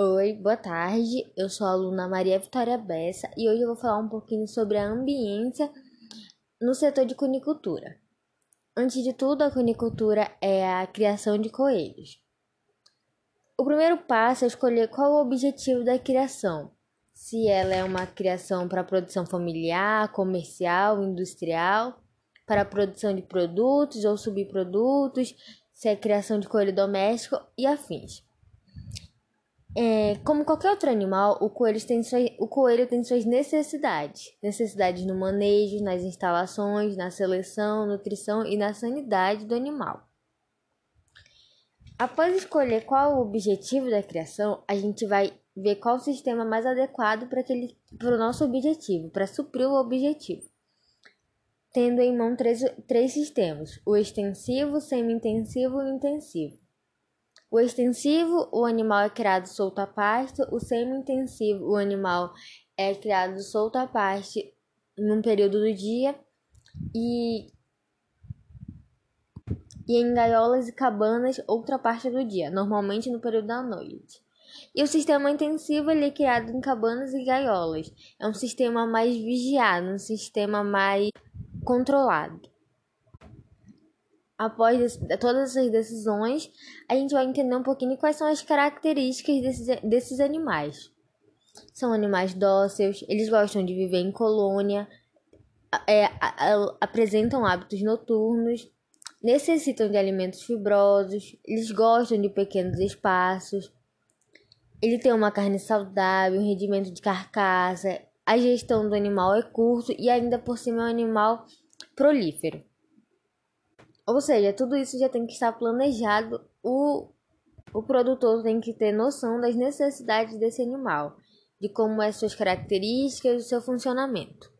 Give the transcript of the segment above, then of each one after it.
Oi, boa tarde. Eu sou a aluna Maria Vitória Bessa e hoje eu vou falar um pouquinho sobre a ambiência no setor de cunicultura. Antes de tudo, a cunicultura é a criação de coelhos. O primeiro passo é escolher qual o objetivo da criação. Se ela é uma criação para produção familiar, comercial, industrial, para produção de produtos ou subprodutos, se é criação de coelho doméstico e afins. É, como qualquer outro animal, o coelho, tem suas, o coelho tem suas necessidades. Necessidades no manejo, nas instalações, na seleção, nutrição e na sanidade do animal. Após escolher qual o objetivo da criação, a gente vai ver qual o sistema mais adequado para o nosso objetivo, para suprir o objetivo. Tendo em mão três, três sistemas: o extensivo, semi-intensivo e intensivo. O extensivo, o animal é criado solto a pasto. O semi-intensivo, o animal é criado solto a pasto num período do dia. E, e em gaiolas e cabanas outra parte do dia, normalmente no período da noite. E o sistema intensivo ele é criado em cabanas e gaiolas. É um sistema mais vigiado, um sistema mais controlado após todas essas decisões, a gente vai entender um pouquinho quais são as características desses, desses animais. São animais dóceis, eles gostam de viver em colônia, é, apresentam hábitos noturnos, necessitam de alimentos fibrosos, eles gostam de pequenos espaços, ele tem uma carne saudável, um rendimento de carcaça, a gestão do animal é curto e ainda por cima é um animal prolífero. Ou seja, tudo isso já tem que estar planejado. O, o produtor tem que ter noção das necessidades desse animal, de como é suas características e seu funcionamento.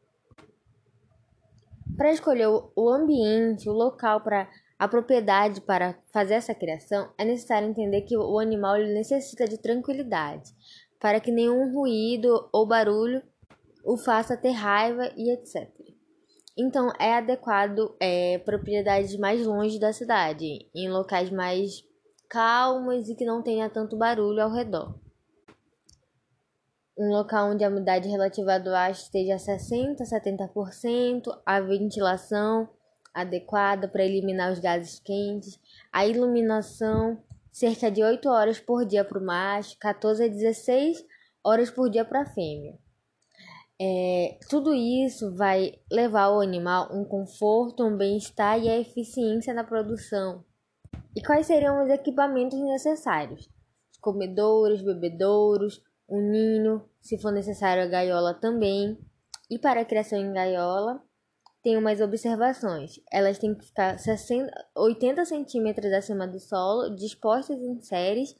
Para escolher o ambiente, o local para a propriedade para fazer essa criação, é necessário entender que o animal necessita de tranquilidade, para que nenhum ruído ou barulho o faça ter raiva e etc. Então, é adequado é, propriedades mais longe da cidade, em locais mais calmos e que não tenha tanto barulho ao redor. Um local onde a umidade relativa do ar esteja 60% a 70%, a ventilação adequada para eliminar os gases quentes, a iluminação cerca de 8 horas por dia para o macho, 14 a 16 horas por dia para a fêmea. É, tudo isso vai levar ao animal um conforto, um bem-estar e a eficiência na produção. E quais seriam os equipamentos necessários? Comedouros, bebedouros, um ninho, se for necessário a gaiola também. E para a criação em gaiola, tem umas observações. Elas têm que ficar 60, 80 centímetros acima do solo, dispostas em séries,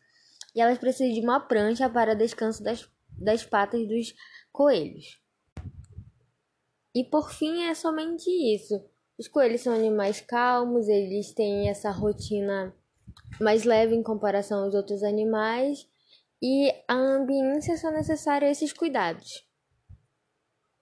e elas precisam de uma prancha para descanso das, das patas dos coelhos. E por fim é somente isso. Os coelhos são animais calmos, eles têm essa rotina mais leve em comparação aos outros animais e a ambiência só necessária esses cuidados.